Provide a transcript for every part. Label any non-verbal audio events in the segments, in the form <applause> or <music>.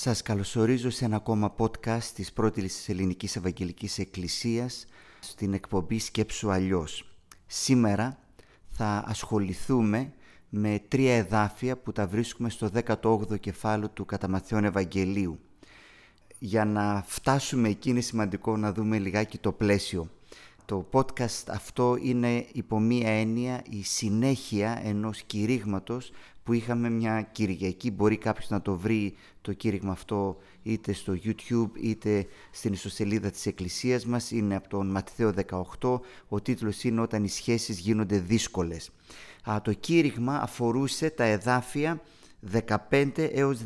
Σας καλωσορίζω σε ένα ακόμα podcast της πρώτης ελληνικής Ευαγγελικής Εκκλησίας στην εκπομπή «Σκέψου αλλιώς». Σήμερα θα ασχοληθούμε με τρία εδάφια που τα βρίσκουμε στο 18ο κεφάλαιο του Καταμαθιών Ευαγγελίου. Για να φτάσουμε εκεί είναι σημαντικό να δούμε λιγάκι το πλαίσιο. Το podcast αυτό είναι υπό μία έννοια η συνέχεια ενός κηρύγματος που είχαμε μια Κυριακή. Μπορεί κάποιος να το βρει το κήρυγμα αυτό είτε στο YouTube είτε στην ιστοσελίδα της Εκκλησίας μας. Είναι από τον Ματθαίο 18. Ο τίτλος είναι «Όταν οι σχέσεις γίνονται δύσκολες». Α, το κήρυγμα αφορούσε τα εδάφια 15 έως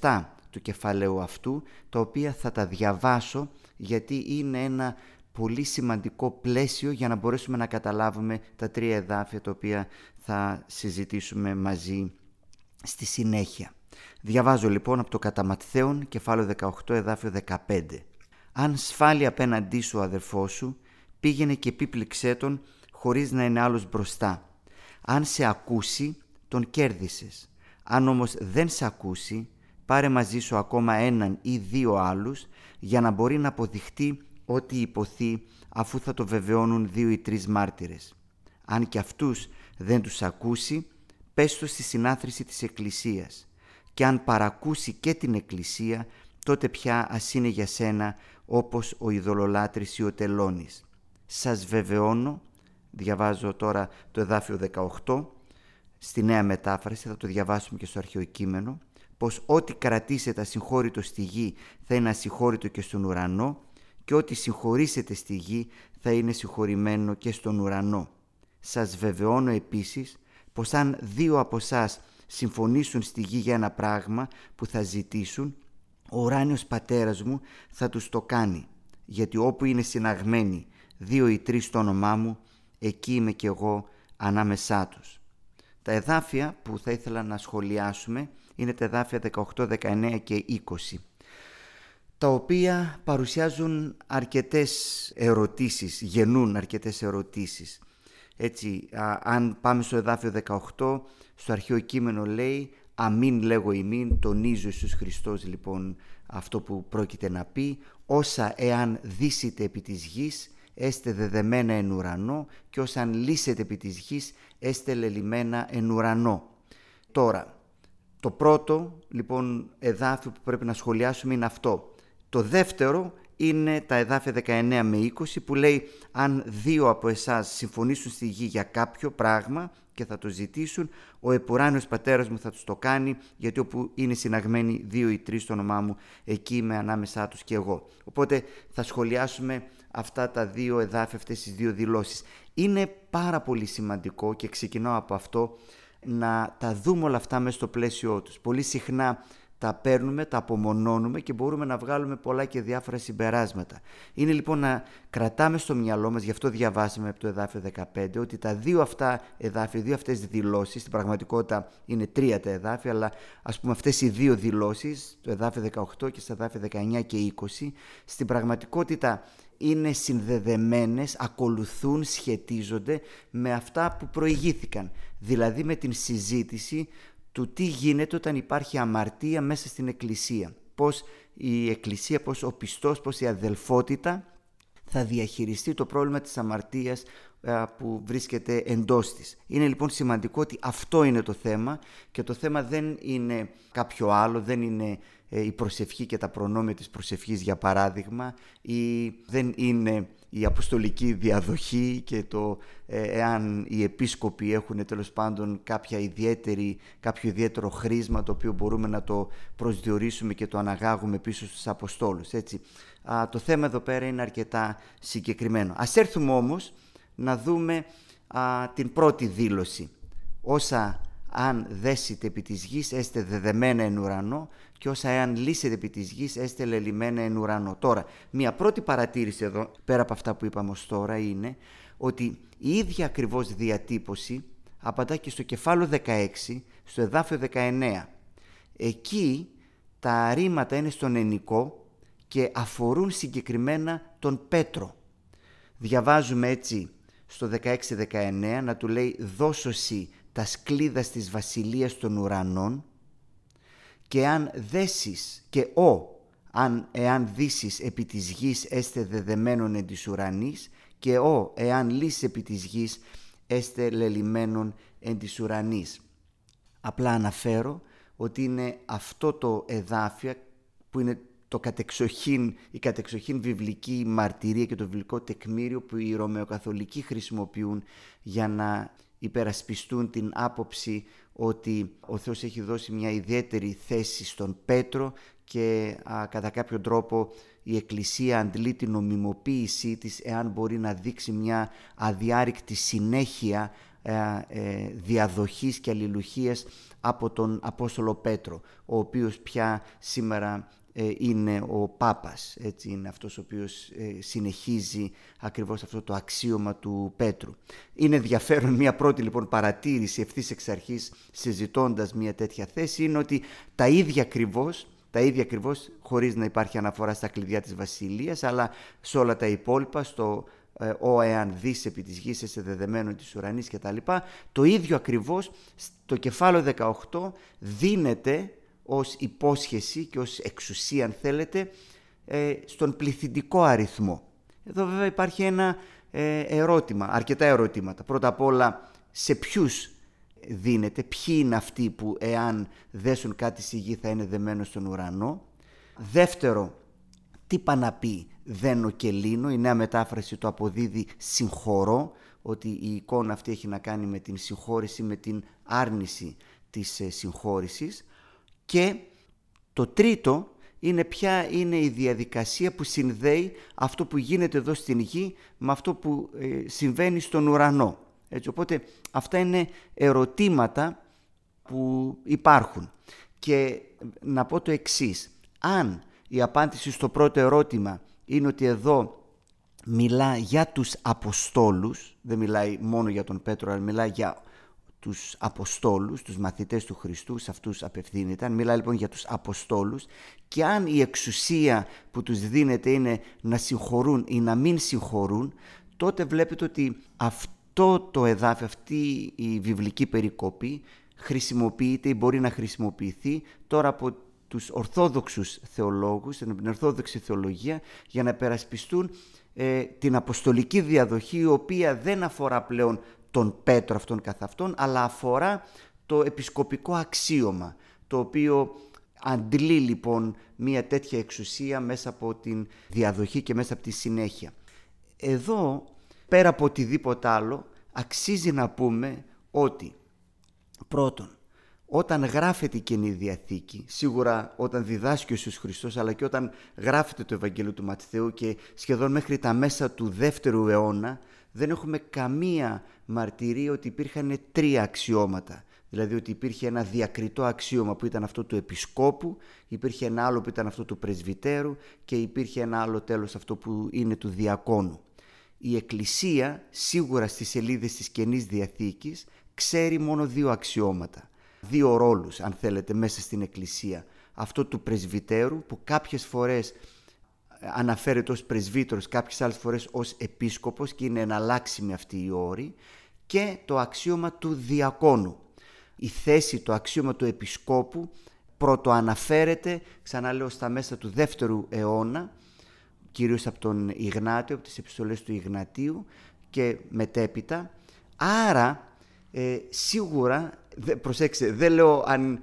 17 του κεφαλαίου αυτού, τα οποία θα τα διαβάσω γιατί είναι ένα πολύ σημαντικό πλαίσιο για να μπορέσουμε να καταλάβουμε τα τρία εδάφια τα οποία θα συζητήσουμε μαζί στη συνέχεια. Διαβάζω λοιπόν από το κατά κεφάλαιο 18 εδάφιο 15. Αν σφάλει απέναντί σου ο αδερφός σου, πήγαινε και επίπληξέ τον χωρίς να είναι άλλος μπροστά. Αν σε ακούσει, τον κέρδισες. Αν όμως δεν σε ακούσει, πάρε μαζί σου ακόμα έναν ή δύο άλλους για να μπορεί να αποδειχτεί ό,τι υποθεί αφού θα το βεβαιώνουν δύο ή τρεις μάρτυρες. Αν και αυτούς δεν τους ακούσει, πες το στη συνάθρηση της Εκκλησίας και αν παρακούσει και την Εκκλησία, τότε πια ας είναι για σένα όπως ο ειδωλολάτρης ή ο τελώνης. Σας βεβαιώνω, διαβάζω τώρα το εδάφιο 18, στη νέα μετάφραση, θα το διαβάσουμε και στο αρχαίο κείμενο, πως ό,τι κρατήσετε ασυγχώρητο στη γη θα είναι ασυγχώρητο και στον ουρανό και ό,τι συγχωρήσετε στη γη θα είναι συγχωρημένο και στον ουρανό. Σας βεβαιώνω επίσης πως αν δύο από εσάς συμφωνήσουν στη γη για ένα πράγμα που θα ζητήσουν, ο ουράνιος πατέρας μου θα τους το κάνει, γιατί όπου είναι συναγμένοι δύο ή τρεις στο όνομά μου, εκεί είμαι κι εγώ ανάμεσά τους. Τα εδάφια που θα ήθελα να σχολιάσουμε είναι τα εδάφια 18, 19 και 20 τα οποία παρουσιάζουν αρκετές ερωτήσεις, γεννούν αρκετές ερωτήσεις. Έτσι, αν πάμε στο εδάφιο 18, στο αρχαίο κείμενο λέει «Αμήν λέγω ημίν», τονίζω Ιησούς Χριστός λοιπόν αυτό που πρόκειται να πει «Όσα εάν δύσετε επί της γης, έστε δεδεμένα εν ουρανό και όσα αν λύσετε επί της γης, έστε λελιμένα εν ουρανό». Τώρα, το πρώτο λοιπόν εδάφιο που πρέπει να σχολιάσουμε είναι αυτό. Το δεύτερο είναι τα εδάφια 19 με 20 που λέει αν δύο από εσάς συμφωνήσουν στη γη για κάποιο πράγμα και θα το ζητήσουν, ο επουράνιος πατέρας μου θα τους το κάνει γιατί όπου είναι συναγμένοι δύο ή τρεις στο όνομά μου εκεί είμαι ανάμεσά τους και εγώ. Οπότε θα σχολιάσουμε αυτά τα δύο εδάφια, αυτές τις δύο δηλώσεις. Είναι πάρα πολύ σημαντικό και ξεκινώ από αυτό να τα δούμε όλα αυτά μέσα στο πλαίσιο τους. Πολύ συχνά τα παίρνουμε, τα απομονώνουμε και μπορούμε να βγάλουμε πολλά και διάφορα συμπεράσματα. Είναι λοιπόν να κρατάμε στο μυαλό μας, γι' αυτό διαβάσαμε από το εδάφιο 15, ότι τα δύο αυτά εδάφια, οι δύο αυτές δηλώσεις, στην πραγματικότητα είναι τρία τα εδάφια, αλλά ας πούμε αυτές οι δύο δηλώσεις, το εδάφιο 18 και στα εδάφια 19 και 20, στην πραγματικότητα είναι συνδεδεμένες, ακολουθούν, σχετίζονται με αυτά που προηγήθηκαν. Δηλαδή με την συζήτηση του τι γίνεται όταν υπάρχει αμαρτία μέσα στην Εκκλησία. Πώς η Εκκλησία, πώς ο πιστός, πώς η αδελφότητα θα διαχειριστεί το πρόβλημα της αμαρτίας που βρίσκεται εντός της. Είναι λοιπόν σημαντικό ότι αυτό είναι το θέμα και το θέμα δεν είναι κάποιο άλλο, δεν είναι ε, η προσευχή και τα προνόμια της προσευχής για παράδειγμα ή δεν είναι η αποστολική διαδοχή και το ε, εάν οι επίσκοποι έχουν τέλος πάντων κάποια ιδιαίτερη, κάποιο ιδιαίτερο χρήσμα το οποίο μπορούμε να το προσδιορίσουμε και το αναγάγουμε πίσω στους Αποστόλους. Έτσι. Α, το θέμα εδώ πέρα είναι αρκετά συγκεκριμένο. Ας έρθουμε όμως να δούμε α, την πρώτη δήλωση. Όσα αν δέσετε επί της γης έστε δεδεμένα εν ουρανό και όσα εάν λύσετε επί της γης έστε λελιμένα εν ουρανό. Τώρα, μια πρώτη παρατήρηση εδώ, πέρα από αυτά που είπαμε ως τώρα, είναι ότι η ίδια ακριβώς διατύπωση απαντά και στο κεφάλαιο 16, στο εδάφιο 19. Εκεί τα ρήματα είναι στον ενικό και αφορούν συγκεκριμένα τον Πέτρο. Διαβάζουμε έτσι στο 16-19 να του λέει «Δώσωσι τα σκλίδα της βασιλείας των ουρανών και αν δέσεις και ο αν εάν δύσεις επί της γης έστε δεδεμένον εν της ουρανής και ο εάν λύσεις επί της γης έστε λελιμένον εν της ουρανής. Απλά αναφέρω ότι είναι αυτό το εδάφιο που είναι το κατεξοχήν, η κατεξοχήν βιβλική μαρτυρία και το βιβλικό τεκμήριο που οι Ρωμαιοκαθολικοί χρησιμοποιούν για να υπερασπιστούν την άποψη ότι ο Θεός έχει δώσει μια ιδιαίτερη θέση στον Πέτρο και κατά κάποιο τρόπο η Εκκλησία αντλεί την νομιμοποίησή της εάν μπορεί να δείξει μια αδιάρρηκτη συνέχεια ε, ε, διαδοχής και αλληλουχίας από τον Απόστολο Πέτρο, ο οποίος πια σήμερα ε, είναι ο Πάπας, έτσι είναι αυτός ο οποίος ε, συνεχίζει ακριβώς αυτό το αξίωμα του Πέτρου. Είναι ενδιαφέρον μια πρώτη λοιπόν παρατήρηση ευθύς εξ αρχής συζητώντας μια τέτοια θέση είναι ότι τα ίδια ακριβώς τα ίδια ακριβώς χωρίς να υπάρχει αναφορά στα κλειδιά της Βασιλείας αλλά σε όλα τα υπόλοιπα στο ε, «Ο εάν δεις επί της γης σε δεδεμένο της ουρανής» και τα λοιπά, το ίδιο ακριβώς στο κεφάλαιο 18 δίνεται ως υπόσχεση και ως εξουσία αν θέλετε ε, στον πληθυντικό αριθμό. Εδώ βέβαια υπάρχει ένα ε, ερώτημα, αρκετά ερωτήματα. Πρώτα απ' όλα σε ποιους δίνεται, ποιοι είναι αυτοί που εάν δέσουν κάτι στη γη θα είναι δεμένο στον ουρανό. Δεύτερο, τι πά να πει δένω και λύνω, η νέα μετάφραση το αποδίδει συγχωρώ, ότι η εικόνα αυτή έχει να κάνει με την συγχώρηση, με την άρνηση της ε, συγχώρησης. Και το τρίτο είναι ποια είναι η διαδικασία που συνδέει αυτό που γίνεται εδώ στην γη με αυτό που ε, συμβαίνει στον ουρανό. Έτσι, οπότε αυτά είναι ερωτήματα που υπάρχουν. Και να πω το εξής. Αν η απάντηση στο πρώτο ερώτημα είναι ότι εδώ μιλά για τους Αποστόλους, δεν μιλάει μόνο για τον Πέτρο, αλλά μιλάει για τους Αποστόλους, τους μαθητές του Χριστού, σε αυτούς απευθύνεται. Μιλάει λοιπόν για τους Αποστόλους και αν η εξουσία που τους δίνεται είναι να συγχωρούν ή να μην συγχωρούν, τότε βλέπετε ότι αυτό το εδάφιο, αυτή η βιβλική περικόπη χρησιμοποιείται ή μπορεί να χρησιμοποιηθεί τώρα από τους Ορθόδοξους θεολόγους, την Ορθόδοξη θεολογία, για να περασπιστούν ε, την αποστολική διαδοχή, η οποία δεν αφορά πλέον τον Πέτρο αυτόν καθ' αυτόν, αλλά αφορά το επισκοπικό αξίωμα, το οποίο αντλεί λοιπόν μια τέτοια εξουσία μέσα από την διαδοχή και μέσα από τη συνέχεια. Εδώ, πέρα από οτιδήποτε άλλο, αξίζει να πούμε ότι πρώτον, όταν γράφεται η Καινή Διαθήκη, σίγουρα όταν διδάσκει ο Ιησούς Χριστός, αλλά και όταν γράφεται το Ευαγγέλιο του Ματθαίου και σχεδόν μέχρι τα μέσα του δεύτερου αιώνα, δεν έχουμε καμία μαρτυρία ότι υπήρχαν τρία αξιώματα. Δηλαδή ότι υπήρχε ένα διακριτό αξίωμα που ήταν αυτό του επισκόπου, υπήρχε ένα άλλο που ήταν αυτό του πρεσβυτέρου και υπήρχε ένα άλλο τέλος αυτό που είναι του διακόνου. Η Εκκλησία σίγουρα στις σελίδες της Καινής Διαθήκης ξέρει μόνο δύο αξιώματα, δύο ρόλους αν θέλετε μέσα στην Εκκλησία. Αυτό του πρεσβυτέρου που κάποιες φορές αναφέρεται ως πρεσβύτερος, κάποιες άλλες φορές ως επίσκοπος και είναι εναλλάξιμη αυτή η όρη και το αξίωμα του διακόνου. Η θέση, το αξίωμα του επισκόπου πρώτο αναφέρεται, ξαναλέω, στα μέσα του δεύτερου αιώνα, κυρίως από τον Ιγνάτιο, από τις επιστολές του Ιγνατίου και μετέπειτα. Άρα, ε, σίγουρα, προσέξτε, δεν λέω αν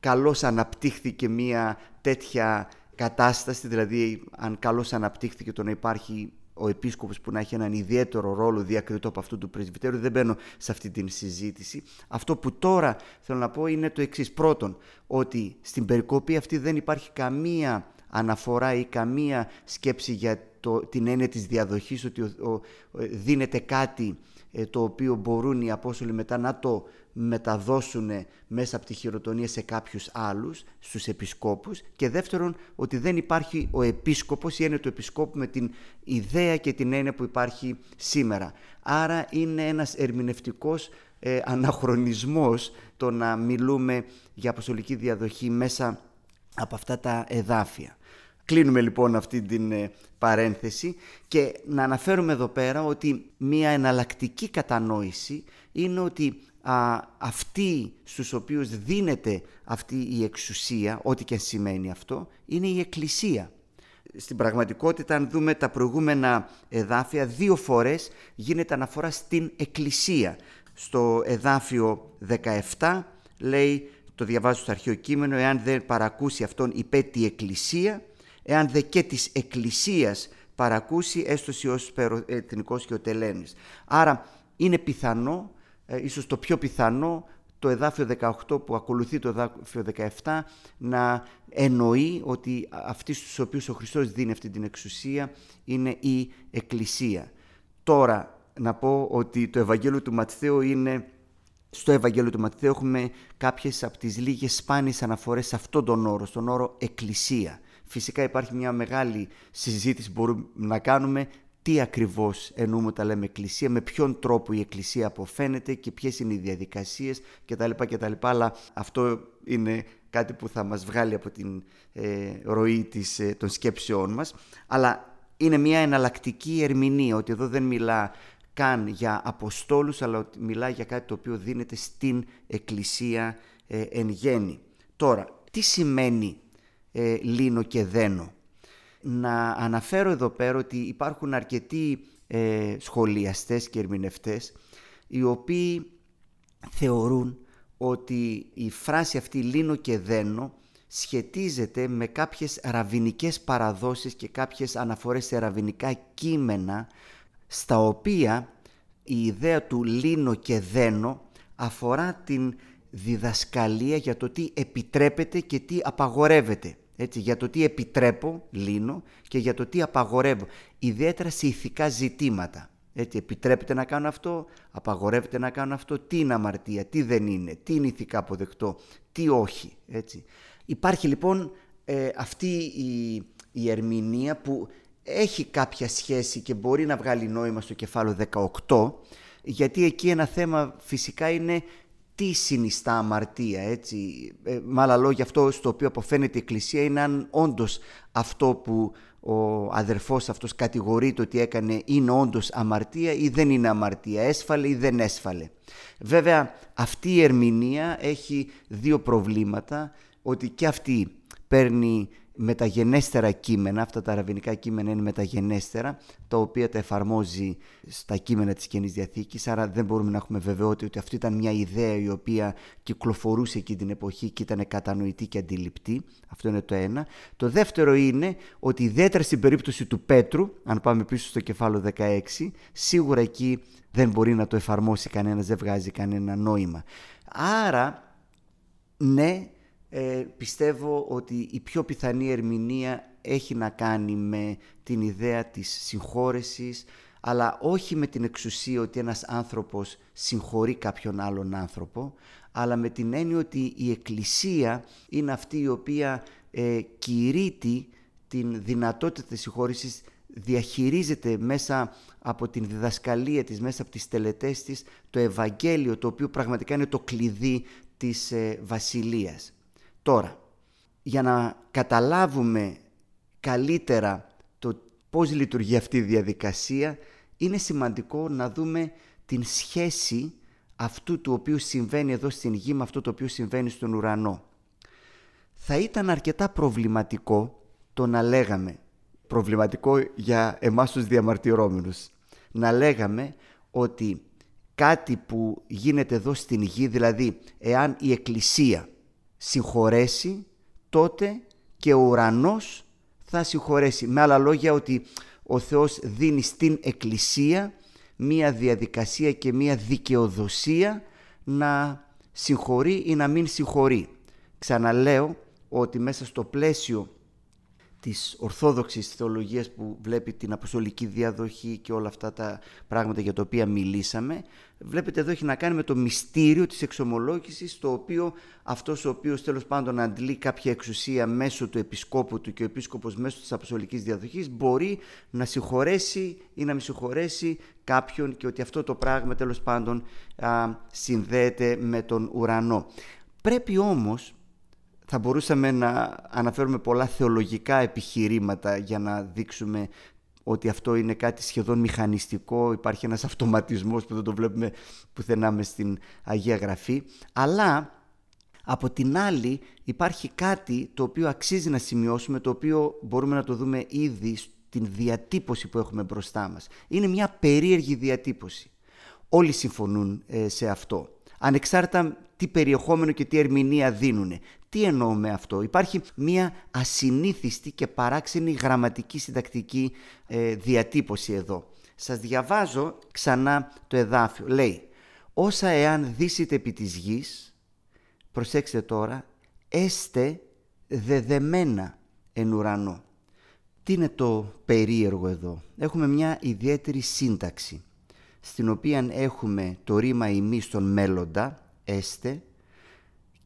καλώς αναπτύχθηκε μία τέτοια κατάσταση, δηλαδή αν καλώς αναπτύχθηκε το να υπάρχει ο επίσκοπος που να έχει έναν ιδιαίτερο ρόλο διακριτό από αυτού του πρεσβυτέρου, δεν μπαίνω σε αυτή την συζήτηση. Αυτό που τώρα θέλω να πω είναι το εξής. Πρώτον, ότι στην περικοπή αυτή δεν υπάρχει καμία αναφορά ή καμία σκέψη για το, την έννοια της διαδοχής, ότι δίνεται κάτι ε, το οποίο μπορούν οι Απόστολοι μετά να το μεταδώσουν μέσα από τη χειροτονία σε κάποιους άλλους, στους επισκόπους και δεύτερον ότι δεν υπάρχει ο επίσκοπος ή είναι του επισκόπου με την ιδέα και την έννοια που υπάρχει σήμερα. Άρα είναι ένας ερμηνευτικός ε, αναχρονισμός το να μιλούμε για αποστολική διαδοχή μέσα από αυτά τα εδάφια. Κλείνουμε λοιπόν αυτή την ε, παρένθεση και να αναφέρουμε εδώ πέρα ότι μία εναλλακτική κατανόηση είναι ότι α, αυτοί στους οποίους δίνεται αυτή η εξουσία, ό,τι και σημαίνει αυτό, είναι η Εκκλησία. Στην πραγματικότητα, αν δούμε τα προηγούμενα εδάφια, δύο φορές γίνεται αναφορά στην Εκκλησία. Στο εδάφιο 17 λέει, το διαβάζω στο αρχαίο κείμενο, εάν δεν παρακούσει αυτόν υπέτη Εκκλησία, εάν δε και της Εκκλησίας παρακούσει έστωση ως εθνικός και ο τελένης. Άρα είναι πιθανό, ε, ίσως το πιο πιθανό, το εδάφιο 18 που ακολουθεί το εδάφιο 17 να εννοεί ότι αυτοί στους οποίους ο Χριστός δίνει αυτή την εξουσία είναι η Εκκλησία. Τώρα να πω ότι το Ευαγγέλιο του Ματθαίου είναι... Στο Ευαγγέλιο του Ματθαίου έχουμε κάποιες από τις λίγες σπάνιες αναφορές σε αυτόν τον όρο, στον όρο Εκκλησία. Φυσικά υπάρχει μια μεγάλη συζήτηση που μπορούμε να κάνουμε τι ακριβώς εννοούμε όταν λέμε εκκλησία, με ποιον τρόπο η εκκλησία αποφαίνεται και ποιες είναι οι διαδικασίες κτλ. κτλ. Αλλά αυτό είναι κάτι που θα μας βγάλει από την ε, ροή της, ε, των σκέψεών μας. Αλλά είναι μια εναλλακτική ερμηνεία, ότι εδώ δεν μιλά καν για αποστόλους, αλλά ότι μιλά για κάτι το οποίο δίνεται στην εκκλησία ε, εν γέννη. Τώρα, τι σημαίνει ε, λύνω και δένω; Να αναφέρω εδώ πέρα ότι υπάρχουν αρκετοί ε, σχολιαστές και ερμηνευτές οι οποίοι θεωρούν ότι η φράση αυτή λύνω και δένω σχετίζεται με κάποιες ραβινικές παραδόσεις και κάποιες αναφορές σε ραβινικά κείμενα στα οποία η ιδέα του λύνω και δένω αφορά την διδασκαλία για το τι επιτρέπεται και τι απαγορεύεται. Έτσι, για το τι επιτρέπω, λύνω, και για το τι απαγορεύω. Ιδιαίτερα σε ηθικά ζητήματα. Έτσι, επιτρέπεται να κάνω αυτό, απαγορεύεται να κάνω αυτό, τι είναι αμαρτία, τι δεν είναι, τι είναι ηθικά αποδεκτό, τι όχι. Έτσι. Υπάρχει λοιπόν ε, αυτή η, η ερμηνεία που έχει κάποια σχέση και μπορεί να βγάλει νόημα στο κεφάλαιο 18, γιατί εκεί ένα θέμα φυσικά είναι τι συνιστά αμαρτία, έτσι; Ε, με άλλα λόγια αυτό στο οποίο αποφαίνεται η Εκκλησία είναι αν όντως αυτό που ο αδερφός αυτός κατηγορείται ότι έκανε είναι όντως αμαρτία ή δεν είναι αμαρτία, έσφαλε ή δεν έσφαλε. Βέβαια αυτή η ερμηνεία έχει δύο προβλήματα, ότι και αυτή παίρνει μεταγενέστερα κείμενα, αυτά τα αραβινικά κείμενα είναι μεταγενέστερα, τα οποία τα εφαρμόζει στα κείμενα της Καινής Διαθήκης, άρα δεν μπορούμε να έχουμε βεβαιότητα ότι αυτή ήταν μια ιδέα η οποία κυκλοφορούσε εκείνη την εποχή και ήταν κατανοητή και αντιληπτή. Αυτό είναι το ένα. Το δεύτερο είναι ότι ιδιαίτερα στην περίπτωση του Πέτρου, αν πάμε πίσω στο κεφάλαιο 16, σίγουρα εκεί δεν μπορεί να το εφαρμόσει κανένας, δεν βγάζει κανένα νόημα. Άρα, ναι, ε, πιστεύω ότι η πιο πιθανή ερμηνεία έχει να κάνει με την ιδέα της συγχώρεσης, αλλά όχι με την εξουσία ότι ένας άνθρωπος συγχωρεί κάποιον άλλον άνθρωπο, αλλά με την έννοια ότι η Εκκλησία είναι αυτή η οποία ε, κηρύττει την δυνατότητα της συγχώρεσης, διαχειρίζεται μέσα από την διδασκαλία της, μέσα από τις τελετές της, το Ευαγγέλιο, το οποίο πραγματικά είναι το κλειδί της ε, Βασιλείας. Τώρα, για να καταλάβουμε καλύτερα το πώς λειτουργεί αυτή η διαδικασία, είναι σημαντικό να δούμε την σχέση αυτού του οποίου συμβαίνει εδώ στην γη με αυτό το οποίο συμβαίνει στον ουρανό. Θα ήταν αρκετά προβληματικό το να λέγαμε, προβληματικό για εμάς τους διαμαρτυρόμενους, να λέγαμε ότι κάτι που γίνεται εδώ στην γη, δηλαδή εάν η Εκκλησία συγχωρέσει, τότε και ο ουρανός θα συγχωρέσει. Με άλλα λόγια ότι ο Θεός δίνει στην Εκκλησία μία διαδικασία και μία δικαιοδοσία να συγχωρεί ή να μην συγχωρεί. Ξαναλέω ότι μέσα στο πλαίσιο της ορθόδοξης θεολογίας που βλέπει την αποστολική διαδοχή και όλα αυτά τα πράγματα για τα οποία μιλήσαμε, βλέπετε εδώ έχει να κάνει με το μυστήριο της εξομολόγησης, το οποίο αυτός ο οποίος τέλος πάντων αντλεί κάποια εξουσία μέσω του επισκόπου του και ο επίσκοπος μέσω της αποστολικής διαδοχής μπορεί να συγχωρέσει ή να μη συγχωρέσει κάποιον και ότι αυτό το πράγμα τέλος πάντων α, συνδέεται με τον ουρανό. Πρέπει όμως θα μπορούσαμε να αναφέρουμε πολλά θεολογικά επιχειρήματα για να δείξουμε ότι αυτό είναι κάτι σχεδόν μηχανιστικό, υπάρχει ένας αυτοματισμός που δεν το βλέπουμε πουθενά μες στην Αγία Γραφή, αλλά από την άλλη υπάρχει κάτι το οποίο αξίζει να σημειώσουμε, το οποίο μπορούμε να το δούμε ήδη στην διατύπωση που έχουμε μπροστά μας. Είναι μια περίεργη διατύπωση. Όλοι συμφωνούν ε, σε αυτό. Ανεξάρτητα τι περιεχόμενο και τι ερμηνεία δίνουν. Τι εννοώ με αυτό; Υπάρχει μια ασυνήθιστη και παράξενη γραμματική συντακτική ε, διατύπωση εδώ. Σας διαβάζω ξανά το εδάφιο. Λέει, όσα εάν δύσετε επί της γης, προσέξτε τώρα, έστε δεδεμένα εν ουρανό. Τι είναι το περίεργο εδώ; Έχουμε μια ιδιαίτερη σύνταξη, στην οποία έχουμε το ρήμα ημί στον μέλλοντα, έστε,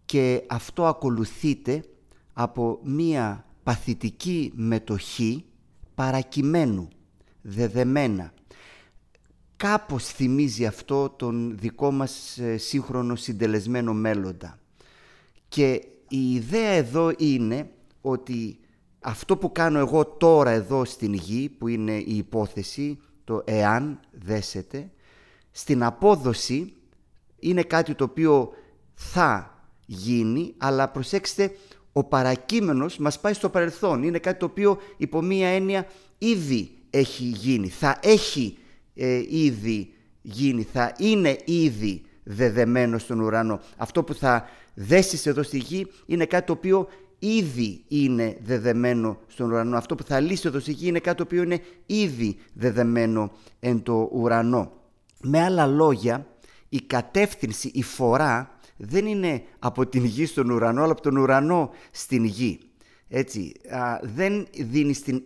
και αυτό ακολουθείται από μία παθητική μετοχή παρακειμένου, δεδεμένα. Κάπως θυμίζει αυτό τον δικό μας ε, σύγχρονο συντελεσμένο μέλλοντα. Και η ιδέα εδώ είναι ότι αυτό που κάνω εγώ τώρα εδώ στην γη, που είναι η υπόθεση, το εάν δέσετε, στην απόδοση είναι κάτι το οποίο θα γίνει, αλλά προσέξτε, ο παρακείμενος μας πάει στο παρελθόν. Είναι κάτι το οποίο υπό μία έννοια ήδη έχει γίνει, θα έχει ε, ήδη γίνει, θα είναι ήδη δεδεμένο στον ουρανό. Αυτό που θα δέσεις εδώ στη γη είναι κάτι το οποίο ήδη είναι δεδεμένο στον ουρανό. Αυτό που θα λύσει εδώ στη γη είναι κάτι το οποίο είναι ήδη δεδεμένο εν το ουρανό. Με άλλα λόγια, η κατεύθυνση, η φορά δεν είναι από την γη στον ουρανό, αλλά από τον ουρανό στην γη. Έτσι, δεν δίνει στην,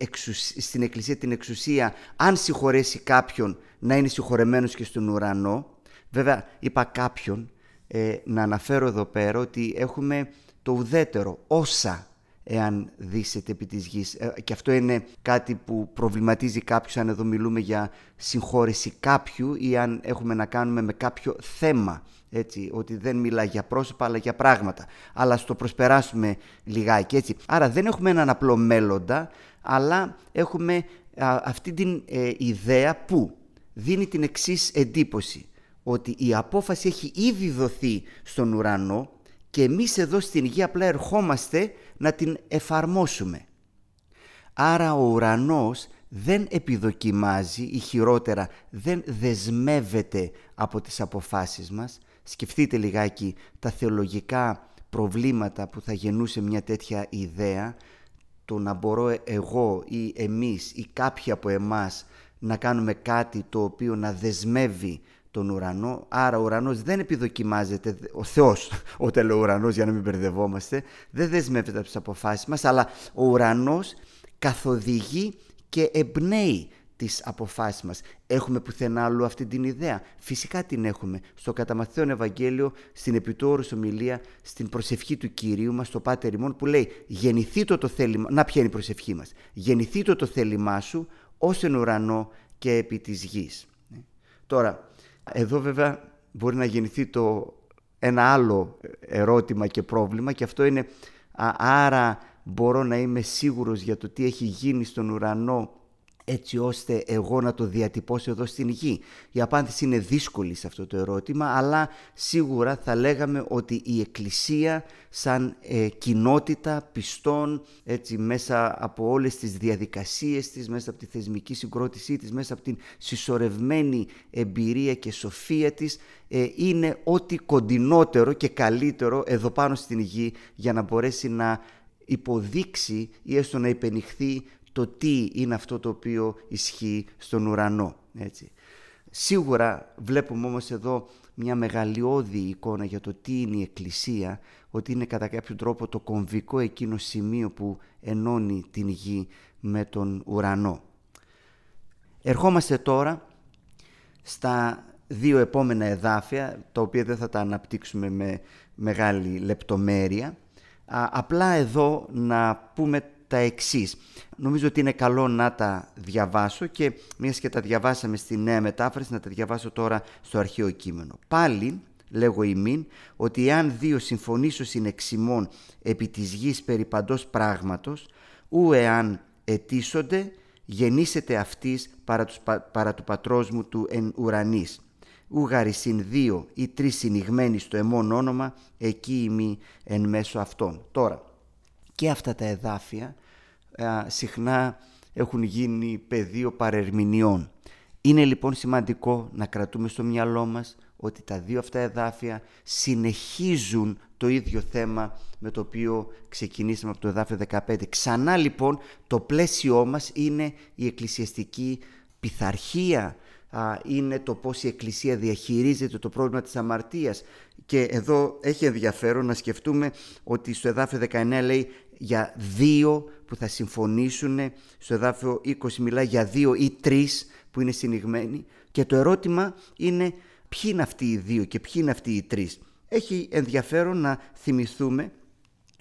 στην Εκκλησία την εξουσία αν συγχωρέσει κάποιον να είναι συγχωρεμένος και στον ουρανό. Βέβαια, είπα κάποιον, ε, να αναφέρω εδώ πέρα ότι έχουμε το ουδέτερο, όσα εάν δύσετε επί της γης. Ε, και αυτό είναι κάτι που προβληματίζει κάποιους αν εδώ μιλούμε για συγχώρεση κάποιου ή αν έχουμε να κάνουμε με κάποιο θέμα. Έτσι, ότι δεν μιλά για πρόσωπα αλλά για πράγματα. Αλλά στο προσπεράσουμε λιγάκι έτσι. Άρα δεν έχουμε έναν απλό μέλλοντα, αλλά έχουμε αυτή την ε, ιδέα που δίνει την εξής εντύπωση ότι η απόφαση έχει ήδη δοθεί στον ουρανό και εμείς εδώ στην γη απλά ερχόμαστε να την εφαρμόσουμε. Άρα ο ουρανός δεν επιδοκιμάζει ή χειρότερα δεν δεσμεύεται από τις αποφάσεις μας. Σκεφτείτε λιγάκι τα θεολογικά προβλήματα που θα γεννούσε μια τέτοια ιδέα το να μπορώ εγώ ή εμείς ή κάποιοι από εμάς να κάνουμε κάτι το οποίο να δεσμεύει τον ουρανό. Άρα ο ουρανός δεν επιδοκιμάζεται, ο Θεός <laughs> όταν λέω ουρανός για να μην μπερδευόμαστε, δεν δεσμεύεται από τις αποφάσεις μας, αλλά ο ουρανός καθοδηγεί και εμπνέει τις αποφάσεις μας. Έχουμε πουθενά άλλο αυτή την ιδέα. Φυσικά την έχουμε. Στο καταμαθαίον Ευαγγέλιο, στην επιτόρους ομιλία, στην προσευχή του Κυρίου μας, στο Πάτερ ημών, που λέει «Γεννηθεί το, το θέλημα...» Να ποια είναι η προσευχή μας. «Γεννηθεί το το θέλημά σου, ως εν ουρανό και επί της γης». Ναι. Τώρα, εδώ βέβαια μπορεί να γεννηθεί το ένα άλλο ερώτημα και πρόβλημα και αυτό είναι άρα μπορώ να είμαι σίγουρος για το τι έχει γίνει στον ουρανό έτσι ώστε εγώ να το διατυπώσω εδώ στην γη. Η απάντηση είναι δύσκολη σε αυτό το ερώτημα, αλλά σίγουρα θα λέγαμε ότι η Εκκλησία σαν ε, κοινότητα πιστών, έτσι, μέσα από όλες τις διαδικασίες της, μέσα από τη θεσμική συγκρότησή της, μέσα από την συσσωρευμένη εμπειρία και σοφία της, ε, είναι ό,τι κοντινότερο και καλύτερο εδώ πάνω στην γη για να μπορέσει να υποδείξει ή έστω να υπενηχθεί το τι είναι αυτό το οποίο ισχύει στον ουρανό. Έτσι. Σίγουρα βλέπουμε όμως εδώ μια μεγαλειώδη εικόνα για το τι είναι η Εκκλησία, ότι είναι κατά κάποιο τρόπο το κομβικό εκείνο σημείο που ενώνει την γη με τον ουρανό. Ερχόμαστε τώρα στα δύο επόμενα εδάφια, τα οποία δεν θα τα αναπτύξουμε με μεγάλη λεπτομέρεια. απλά εδώ να πούμε τα εξής. Νομίζω ότι είναι καλό να τα διαβάσω και μιας και τα διαβάσαμε στη νέα μετάφραση να τα διαβάσω τώρα στο αρχαίο κείμενο. Πάλι λέγω ημίν, ότι εάν δύο συμφωνήσω συνεξιμών επί της γης περί παντός πράγματος, ου εάν ετήσονται, γεννήσετε αυτής παρά, τους, παρά του πατρός μου του εν ουρανής. Ουγαρισιν δύο ή τρεις συνηγμένοι στο εμόν όνομα, εκεί ημί εν μέσω αυτών. Τώρα, και αυτά τα εδάφια συχνά έχουν γίνει πεδίο παρερμηνιών. Είναι λοιπόν σημαντικό να κρατούμε στο μυαλό μας ότι τα δύο αυτά εδάφια συνεχίζουν το ίδιο θέμα με το οποίο ξεκινήσαμε από το εδάφιο 15. Ξανά λοιπόν το πλαίσιό μας είναι η εκκλησιαστική πειθαρχία, είναι το πώς η Εκκλησία διαχειρίζεται το πρόβλημα της αμαρτίας και εδώ έχει ενδιαφέρον να σκεφτούμε ότι στο εδάφιο 19 λέει για δύο που θα συμφωνήσουν, στο εδάφιο 20 μιλάει για δύο ή τρεις που είναι συνηγμένοι και το ερώτημα είναι ποιοι είναι αυτοί οι δύο και ποιοι είναι αυτοί οι τρεις. Έχει ενδιαφέρον να θυμηθούμε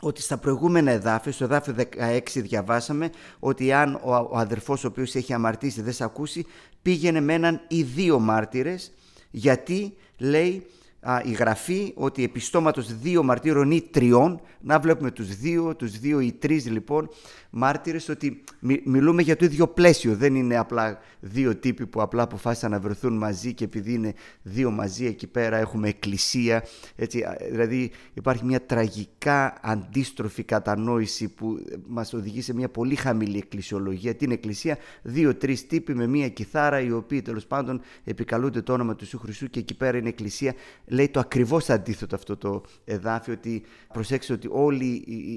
ότι στα προηγούμενα εδάφια, στο εδάφιο 16 διαβάσαμε ότι αν ο, ο αδερφός ο οποίος έχει αμαρτήσει δεν σε ακούσει πήγαινε με έναν ή δύο μάρτυρες γιατί λέει α, η γραφή ότι επιστόματος δύο μαρτύρων ή τριών, να βλέπουμε τους δύο, τους δύο ή τρεις λοιπόν μάρτυρες ότι μιλούμε για το ίδιο πλαίσιο, δεν είναι απλά δύο τύποι που απλά αποφάσισαν να βρεθούν μαζί και επειδή είναι δύο μαζί εκεί πέρα έχουμε εκκλησία, έτσι, δηλαδή υπάρχει μια τραγικά αντίστροφη κατανόηση που μας οδηγεί σε μια πολύ χαμηλή εκκλησιολογία, την εκκλησία, δύο-τρεις τύποι με μια κιθάρα οι οποίοι τέλος πάντων επικαλούνται το όνομα του Ιησού Χριστού και εκεί πέρα είναι εκκλησία. Λέει το ακριβώς αντίθετο αυτό το εδάφιο ότι προσέξτε ότι όλη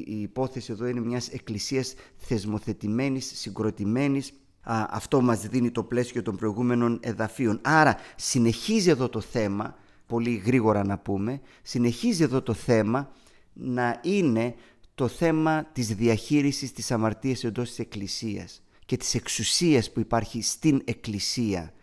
η, υπόθεση εδώ είναι μιας εκκλησίας θεσμοθετημένης, συγκροτημένης αυτό μας δίνει το πλαίσιο των προηγούμενων εδαφίων. Άρα συνεχίζει εδώ το θέμα, πολύ γρήγορα να πούμε, συνεχίζει εδώ το θέμα να είναι το θέμα της διαχείρισης της αμαρτίας εντός της Εκκλησίας και της εξουσίας που υπάρχει στην Εκκλησία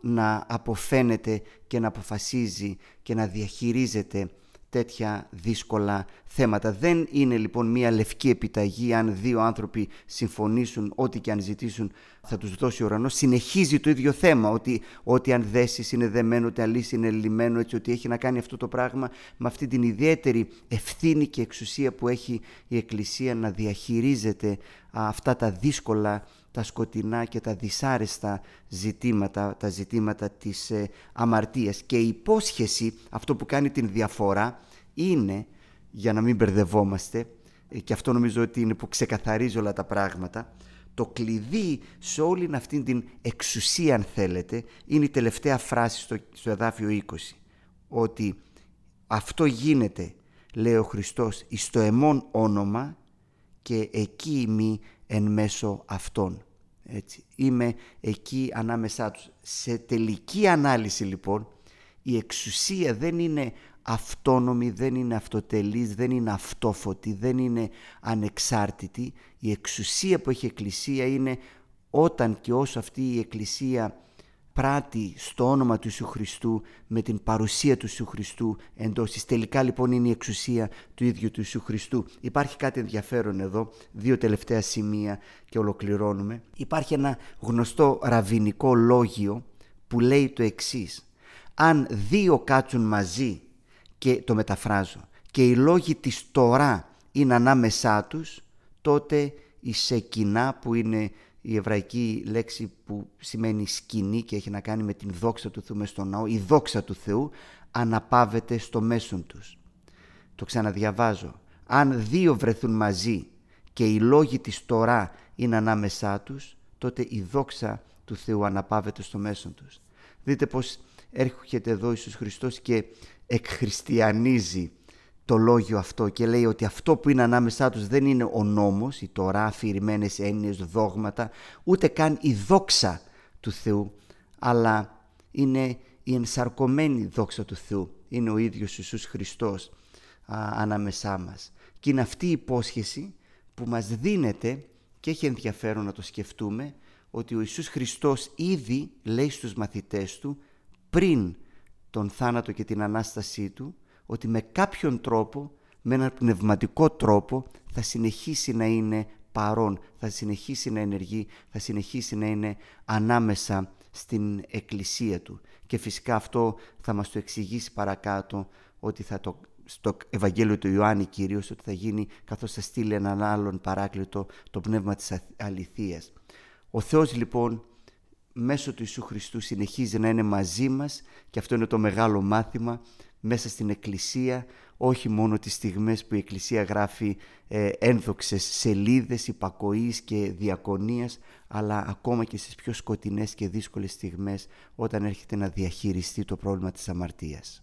να αποφαίνεται και να αποφασίζει και να διαχειρίζεται τέτοια δύσκολα θέματα. Δεν είναι λοιπόν μία λευκή επιταγή αν δύο άνθρωποι συμφωνήσουν ό,τι και αν ζητήσουν θα τους δώσει ο ουρανός. Συνεχίζει το ίδιο θέμα ότι, ότι αν δέσεις είναι δεμένο, ότι αν λύσεις είναι λυμένο έτσι ότι έχει να κάνει αυτό το πράγμα με αυτή την ιδιαίτερη ευθύνη και εξουσία που έχει η Εκκλησία να διαχειρίζεται αυτά τα δύσκολα τα σκοτεινά και τα δυσάρεστα ζητήματα, τα ζητήματα της ε, αμαρτίας. Και η υπόσχεση, αυτό που κάνει την διαφορά, είναι, για να μην μπερδευόμαστε, ε, και αυτό νομίζω ότι είναι που ξεκαθαρίζει όλα τα πράγματα, το κλειδί σε όλη αυτή την εξουσία, αν θέλετε, είναι η τελευταία φράση στο, στο εδάφιο 20, ότι αυτό γίνεται, λέει ο Χριστός, εις το εμόν όνομα και εκεί μη εν μέσω αυτών. Έτσι. Είμαι εκεί ανάμεσά τους. Σε τελική ανάλυση λοιπόν η εξουσία δεν είναι αυτόνομη, δεν είναι αυτοτελής, δεν είναι αυτόφωτη, δεν είναι ανεξάρτητη. Η εξουσία που έχει η Εκκλησία είναι όταν και όσο αυτή η Εκκλησία πράττει στο όνομα του Ιησού Χριστού με την παρουσία του Ιησού Χριστού εντός της. Τελικά λοιπόν είναι η εξουσία του ίδιου του Ιησού Χριστού. Υπάρχει κάτι ενδιαφέρον εδώ, δύο τελευταία σημεία και ολοκληρώνουμε. Υπάρχει ένα γνωστό ραβινικό λόγιο που λέει το εξής. Αν δύο κάτσουν μαζί και το μεταφράζω και οι λόγοι της τώρα είναι ανάμεσά τους τότε η σεκινά που είναι η εβραϊκή λέξη που σημαίνει σκηνή και έχει να κάνει με την δόξα του Θεού μες στον ναό, η δόξα του Θεού αναπάβεται στο μέσον τους. Το ξαναδιαβάζω. Αν δύο βρεθούν μαζί και οι λόγοι της τώρα είναι ανάμεσά τους, τότε η δόξα του Θεού αναπάβεται στο μέσον τους. Δείτε πως έρχεται εδώ Ιησούς Χριστός και εκχριστιανίζει το λόγιο αυτό και λέει ότι αυτό που είναι ανάμεσά τους δεν είναι ο νόμος, οι τώρα αφηρημένες έννοιες, δόγματα, ούτε καν η δόξα του Θεού, αλλά είναι η ενσαρκωμένη δόξα του Θεού. Είναι ο ίδιος Ιησούς Χριστός α, ανάμεσά μας. Και είναι αυτή η υπόσχεση που μας δίνεται και έχει ενδιαφέρον να το σκεφτούμε ότι ο Ιησούς Χριστός ήδη λέει στους μαθητές του πριν τον θάνατο και την Ανάστασή του ότι με κάποιον τρόπο, με έναν πνευματικό τρόπο θα συνεχίσει να είναι παρόν, θα συνεχίσει να ενεργεί, θα συνεχίσει να είναι ανάμεσα στην εκκλησία του. Και φυσικά αυτό θα μας το εξηγήσει παρακάτω ότι θα το στο Ευαγγέλιο του Ιωάννη κυρίως ότι θα γίνει καθώς θα στείλει έναν άλλον παράκλητο το πνεύμα της αληθείας. Ο Θεός λοιπόν μέσω του Ιησού Χριστού συνεχίζει να είναι μαζί μας και αυτό είναι το μεγάλο μάθημα μέσα στην Εκκλησία όχι μόνο τις στιγμές που η Εκκλησία γράφει ε, ένδοξες σελίδες υπακοής και διακονίας αλλά ακόμα και στις πιο σκοτεινές και δύσκολες στιγμές όταν έρχεται να διαχειριστεί το πρόβλημα της αμαρτίας.